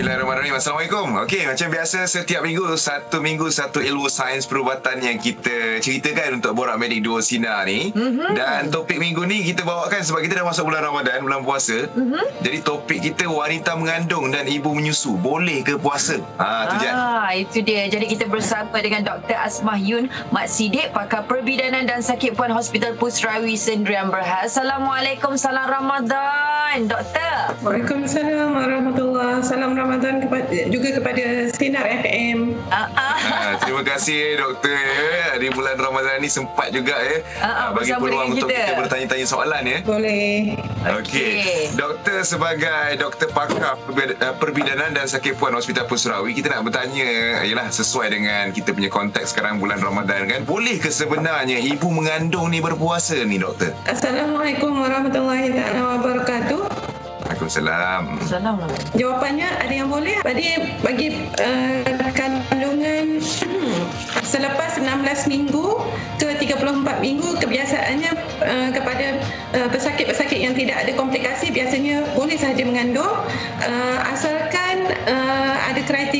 Bismillahirrahmanirrahim. Assalamualaikum. Okey, macam biasa setiap minggu satu minggu satu ilmu sains perubatan yang kita ceritakan untuk Borak Medik Dua Sinar ni. Mm-hmm. Dan topik minggu ni kita bawakan sebab kita dah masuk bulan Ramadan, bulan puasa. Mm-hmm. Jadi topik kita wanita mengandung dan ibu menyusu boleh ke puasa? Ha, tu je. Ah, itu dia. Jadi kita bersama dengan Dr. Asmah Yun Mat Sidik, pakar perbidanan dan sakit puan Hospital Pusrawi Sendirian Berhad. Assalamualaikum, salam Ramadan, Doktor. Waalaikumsalam warahmatullahi Salam Ramadan kepada, juga kepada Sinar FM. Uh, uh. Ha, terima kasih doktor ya. Di bulan Ramadan ni sempat juga ya uh, uh, bagi peluang untuk kita, kita bertanya-tanya soalan ya. Boleh. Okey. Okay. Doktor sebagai doktor pakar perbidanan dan sakit puan Hospital Pusrawi, kita nak bertanya ialah sesuai dengan kita punya konteks sekarang bulan Ramadan kan. Boleh ke sebenarnya ibu mengandung ni berpuasa ni doktor? Assalamualaikum warahmatullahi wabarakatuh. Waalaikumsalam. Assalamualaikum. Jawapannya ada yang boleh. Bagi bagi uh, kandungan hmm, selepas 16 minggu ke 34 minggu kebiasaannya uh, kepada uh, pesakit-pesakit yang tidak ada komplikasi biasanya boleh sahaja mengandung uh, asalkan uh, ada kriteria-kriteria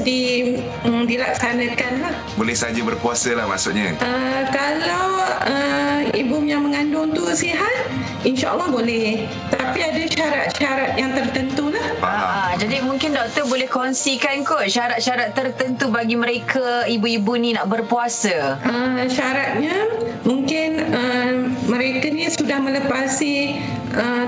di um, dilaksanakan lah. Boleh saja berpuasa lah maksudnya. Uh, kalau uh, ibu yang mengandung tu sihat InsyaAllah boleh. Tapi ada syarat-syarat yang tertentu lah. Ah, jadi mungkin doktor boleh kongsikan kot syarat-syarat tertentu bagi mereka ibu-ibu ni nak berpuasa. Uh, syaratnya mungkin uh, mereka ni sudah melepasi uh,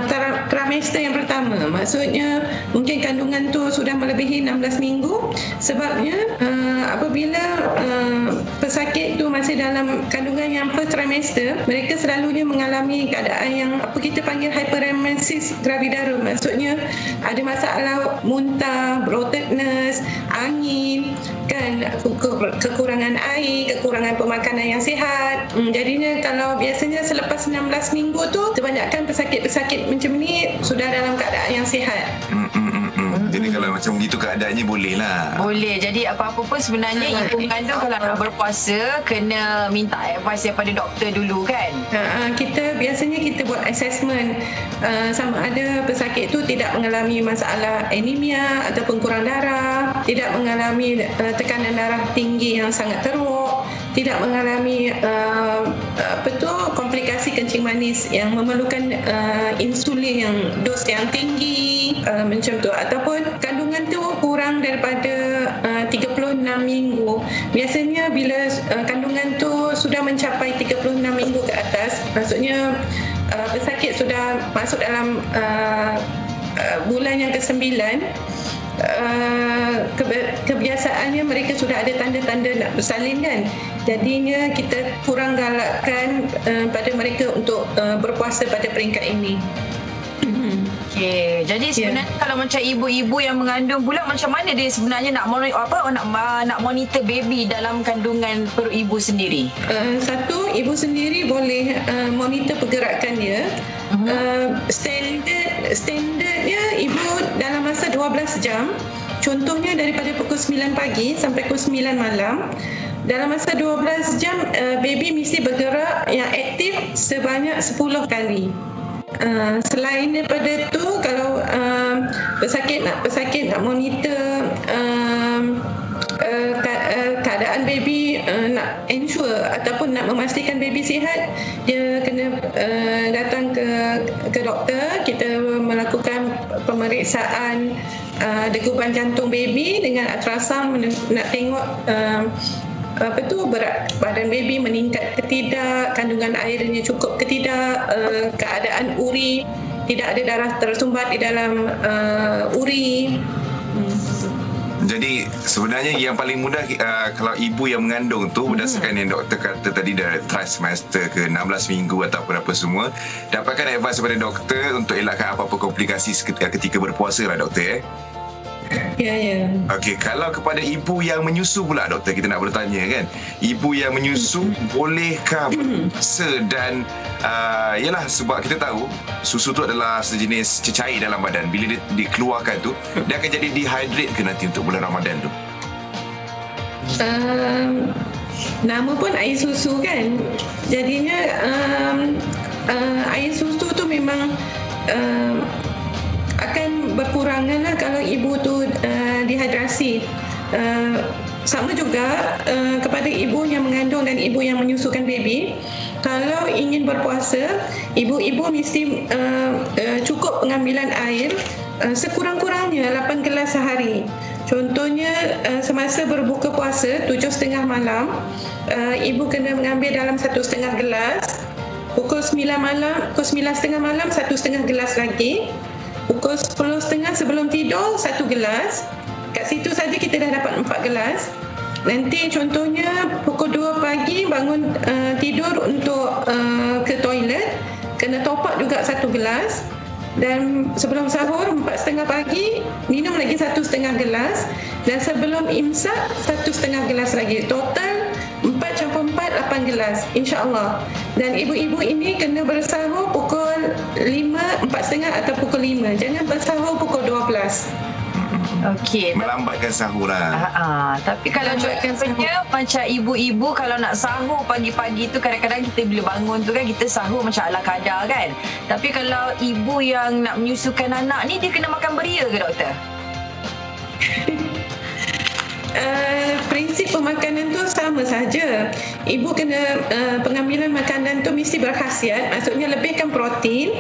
trimester yang pertama. Maksudnya mungkin kandungan tu sudah melebihi 16 minggu. Sebabnya uh, apabila uh, pesakit tu masih dalam kandungan yang per trimester, mereka selalunya mengalami keadaan yang apa kita panggil hyperemesis gravidarum. Maksudnya ada masalah muntah bloatedness angin kan kekurangan air kekurangan pemakanan yang sihat. Hmm, jadinya kalau biasanya selepas 16 minggu tu kebanyakan pesakit-pesakit macam ni sudah dalam keadaan yang sihat. hmm, macam begitu keadaannya boleh lah. Boleh. Jadi apa-apa pun sebenarnya ibu mengandung kalau nak berpuasa kena minta advice daripada doktor dulu kan? Uh, kita biasanya kita buat assessment uh, sama ada pesakit tu tidak mengalami masalah anemia ataupun kurang darah, tidak mengalami uh, tekanan darah tinggi yang sangat teruk, tidak mengalami uh, apa tu komplikasi kencing manis yang memerlukan uh, insulin yang dos yang tinggi uh, macam tu ataupun masuk dalam uh, uh, bulan yang ke-9 Uh, kebiasaannya mereka sudah ada tanda-tanda nak bersalin kan? Jadinya kita kurang galakkan uh, pada mereka untuk uh, berpuasa pada peringkat ini Okey, jadi ya. sebenarnya yeah. kalau macam ibu-ibu yang mengandung pula macam mana dia sebenarnya nak monitor apa nak nak monitor baby dalam kandungan perut ibu sendiri? Uh, satu, ibu sendiri boleh uh, monitor pergerakan dia. Uh-huh. Uh, standard standardnya ibu dalam masa 12 jam. Contohnya daripada pukul 9 pagi sampai pukul 9 malam. Dalam masa 12 jam, uh, baby mesti bergerak yang aktif sebanyak 10 kali. Uh, selain daripada tu kalau uh, pesakit nak pesakit nak monitor um, uh, keadaan baby uh, nak ensure ataupun nak memastikan baby sihat dia kena uh, datang ke ke doktor. Kita melakukan pemeriksaan uh, degupan jantung baby dengan ultrasound nak tengok uh, apa tu berat badan baby meningkat ke tidak, kandungan airnya cukup ke tidak, uh, keadaan uri tidak ada darah tersumbat di dalam uh, uri. Hmm. Jadi sebenarnya yang paling mudah uh, kalau ibu yang mengandung tu hmm. berdasarkan yang doktor kata tadi dari trimester ke 16 minggu ataupun apa semua dapatkan advice daripada doktor untuk elakkan apa-apa komplikasi ketika berpuasa lah doktor eh. Ya, ya. Okey, kalau kepada ibu yang menyusu pula doktor kita nak bertanya kan. Ibu yang menyusu bolehkah se dan uh, yalah sebab kita tahu susu tu adalah sejenis cecair dalam badan. Bila dia dikeluarkan tu, dia akan jadi dehydrate ke nanti untuk bulan Ramadan tu? Um, nama pun air susu kan. Jadinya um, uh, air kekurangan lah kalau ibu tu uh, dehidrasi. Uh, sama juga uh, kepada ibu yang mengandung dan ibu yang menyusukan baby kalau ingin berpuasa ibu-ibu mesti uh, uh, cukup pengambilan air uh, sekurang-kurangnya 8 gelas sehari. Contohnya uh, semasa berbuka puasa 7.30 malam uh, ibu kena mengambil dalam 1.5 gelas. Pukul 9 malam pukul 9.30 malam 1.5 gelas lagi pukul 10.30 sebelum tidur 1 gelas. Kat situ saja kita dah dapat 4 gelas. Nanti contohnya pukul 2 pagi bangun uh, tidur untuk uh, ke toilet kena top up juga satu gelas. Dan sebelum sahur empat setengah pagi minum lagi satu setengah gelas. Dan sebelum imsak satu setengah gelas lagi. Total empat campur empat lapan gelas insyaAllah dan ibu-ibu ini kena bersahur pukul lima empat setengah atau pukul lima jangan bersahur pukul dua belas Okey. Melambatkan sahuran. Ah, ah. Tapi kalau contohnya macam ibu-ibu kalau nak sahur pagi-pagi tu kadang-kadang kita bila bangun tu kan kita sahur macam ala kadar kan. Tapi kalau ibu yang nak menyusukan anak ni dia kena makan beria ke doktor? Uh, prinsip pemakanan tu sama saja. Ibu kena uh, pengambilan makanan tu mesti berkhasiat, maksudnya lebihkan protein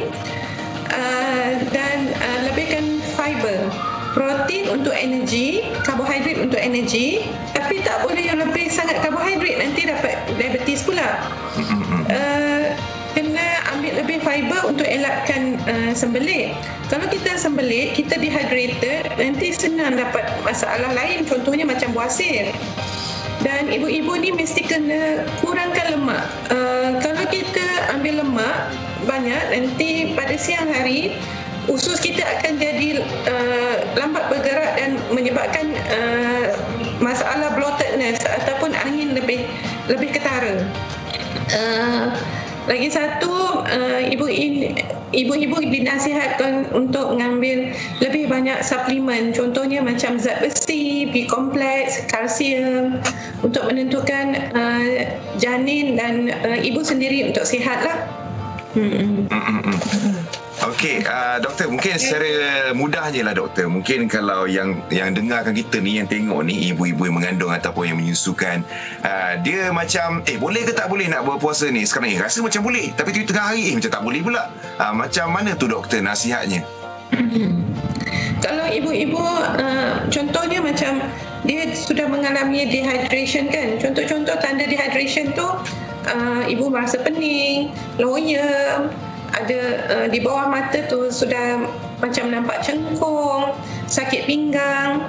uh, dan uh, lebihkan fiber protein untuk energi, karbohidrat untuk energi, tapi tak boleh yang lebih sangat karbohidrat nanti dapat diabetes pula. Uh, fiber untuk elakkan uh, sembelit. Kalau kita sembelit, kita dehydrated, nanti senang dapat masalah lain, contohnya macam buasir. Dan ibu-ibu ni mesti kena kurangkan lemak. Uh, kalau kita ambil lemak banyak, nanti pada siang hari, usus kita akan jadi uh, lambat bergerak dan menyebabkan uh, masalah bloatedness ataupun angin lebih lebih ketara. Uh, lagi satu uh, ibu in, ibu-ibu dinasihatkan untuk mengambil lebih banyak suplemen contohnya macam zat besi, B kompleks, kalsium untuk menentukan uh, janin dan uh, ibu sendiri untuk sihatlah. Hmm. Okey, uh, doktor mungkin secara mudahnya lah doktor. Mungkin kalau yang yang dengarkan kita ni yang tengok ni ibu-ibu yang mengandung ataupun yang menyusukan, uh, dia macam eh boleh ke tak boleh nak berpuasa ni? Sekarang eh rasa macam boleh, tapi di tengah hari eh macam tak boleh pula. Uh, macam mana tu doktor nasihatnya? kalau ibu-ibu uh, contohnya macam dia sudah mengalami dehydration kan. Contoh-contoh tanda dehydration tu uh, ibu merasa pening, loyal, ada uh, di bawah mata tu sudah macam nampak cengkung, sakit pinggang.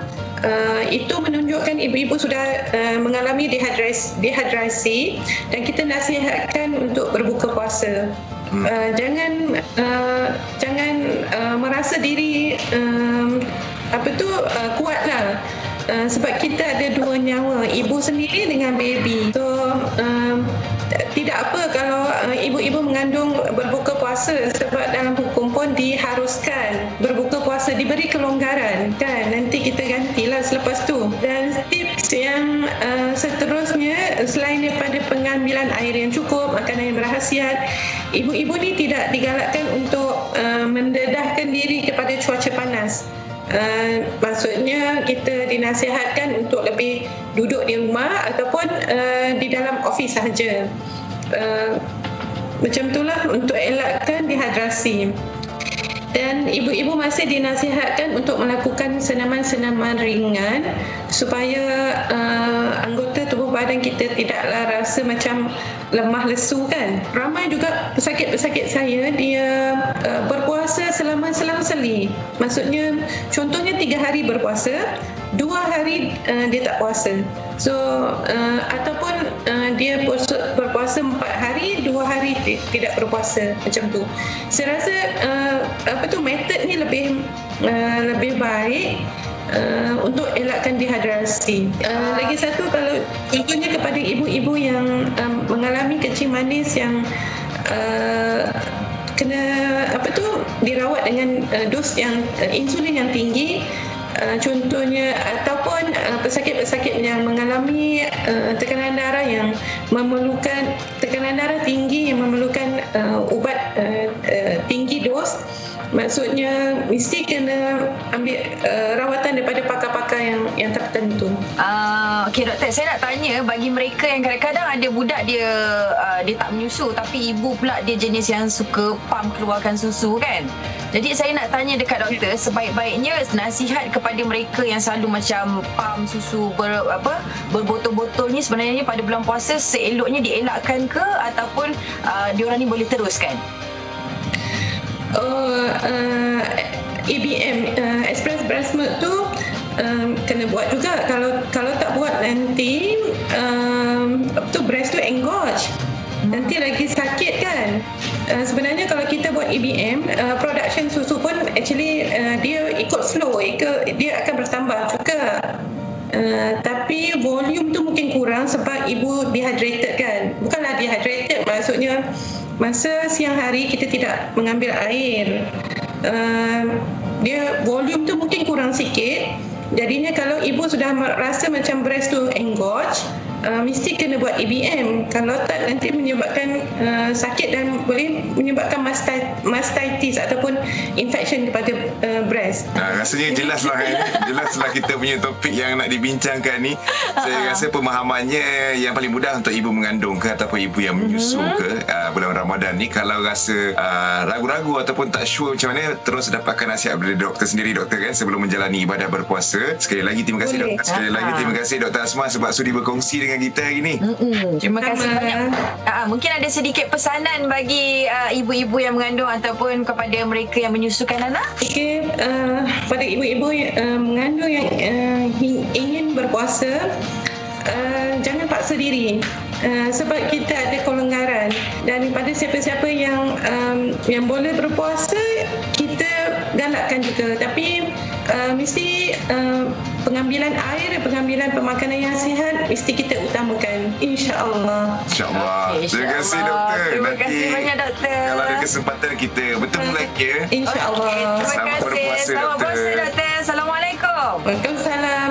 Uh, itu menunjukkan ibu-ibu sudah uh, mengalami dehidrasi, dehidrasi dan kita nasihatkan untuk berbuka puasa. Hmm. Uh, jangan uh, jangan uh, merasa diri um, apa tu uh, kuatlah. Uh, sebab kita ada dua nyawa ibu sendiri dengan baby so um, tidak apa kalau uh, ibu-ibu mengandung berbuka puasa sebab dalam hukum pun diharuskan berbuka puasa diberi kelonggaran kan? Nanti kita gantilah selepas tu. Dan tips yang uh, seterusnya selain daripada pengambilan air yang cukup makanan yang berhasiat ibu-ibu ni tidak digalakkan untuk uh, mendedahkan diri kepada cuaca panas. Uh, maksudnya kita dinasihatkan untuk lebih duduk di rumah ataupun uh, di dalam ofis sahaja. Uh, macam itulah untuk elakkan dehidrasi. Dan ibu-ibu masih dinasihatkan untuk melakukan senaman-senaman ringan supaya uh, anggota tubuh badan kita tidaklah rasa macam lemah lesu kan. Ramai juga pesakit-pesakit saya dia uh, berpuasa selama selang-seli. Maksudnya contohnya tiga hari berpuasa, dua hari uh, dia tak puasa. So uh, ataupun uh, dia puasa, berpuasa empat hari, dua hari tidak berpuasa macam tu. Saya rasa uh, apa tu method ni lebih uh, lebih baik uh, untuk elakkan dehidrasi. Uh, lagi satu kalau contohnya kepada ibu-ibu yang um, mengalami kecing manis yang uh, kena apa tu dirawat dengan uh, dos yang uh, insulin yang tinggi Uh, contohnya ataupun uh, pesakit-pesakit yang mengalami uh, tekanan darah yang memerlukan tekanan darah tinggi yang memerlukan uh, ubat uh, uh, tinggi dos Maksudnya mesti kena ambil uh, rawatan daripada pakar-pakar yang yang tertentu. Uh, Okey doktor, saya nak tanya bagi mereka yang kadang-kadang ada budak dia uh, dia tak menyusu tapi ibu pula dia jenis yang suka pam keluarkan susu kan. Jadi saya nak tanya dekat doktor sebaik-baiknya nasihat kepada mereka yang selalu macam pam susu ber, apa berbotol-botol ni sebenarnya pada bulan puasa seeloknya dielakkan ke ataupun uh, diorang ni boleh teruskan? Oh, uh, EBM uh, express breast milk tu um, kena buat juga. Kalau kalau tak buat nanti um, tu breast tu engorge. Nanti lagi sakit kan? Uh, sebenarnya kalau kita buat EBM uh, production susu pun actually uh, dia ikut slow ikut, dia akan bertambah juga. Uh, tapi volume tu mungkin kurang sebab ibu dehydrated kan? Bukanlah dehydrated maksudnya masa siang hari kita tidak mengambil air uh, dia volume tu mungkin kurang sikit. Jadinya kalau ibu sudah rasa macam breast tu engorge uh, mesti kena buat EBM kalau tak nanti menyebabkan uh, sakit dan boleh menyebabkan mastitis ataupun infection kepada uh, breast. Uh, rasanya jelaslah eh. jelaslah kita punya topik yang nak dibincangkan ni. Saya uh-huh. rasa pemahamannya yang paling mudah untuk ibu mengandung ke ataupun ibu yang menyusu uh-huh. ke uh, bulan Ramadan ni kalau rasa uh, ragu-ragu ataupun tak sure macam mana terus dapatkan nasihat dari doktor sendiri doktor kan sebelum menjalani ibadah berpuasa. Sekali lagi terima kasih doktor. Sekali lagi terima kasih doktor Asma sebab sudi berkongsi dengan kita hari ni. Mm-mm. Terima kasih banyak. Uh, mungkin ada sedikit pesanan bagi uh, ibu-ibu yang mengandung ataupun kepada mereka yang menyusukan anak? Okay, uh, pada ibu-ibu uh, mengandung yang uh, ingin berpuasa, uh, jangan paksa diri. Uh, sebab kita ada kelonggaran dan pada siapa-siapa yang um, yang boleh berpuasa kita galakkan juga tapi uh, mesti uh, pengambilan air dan pengambilan pemakanan yang sihat mesti kita utamakan. Insyaallah. Insyaallah. Okay, insya terima kasih doktor. terima Nanti kasih banyak doktor. kalau ada kesempatan kita bertemu lagi ya insyaallah. Okay, terima kasih. selamat berpuasa doktor. Waalaikumsalam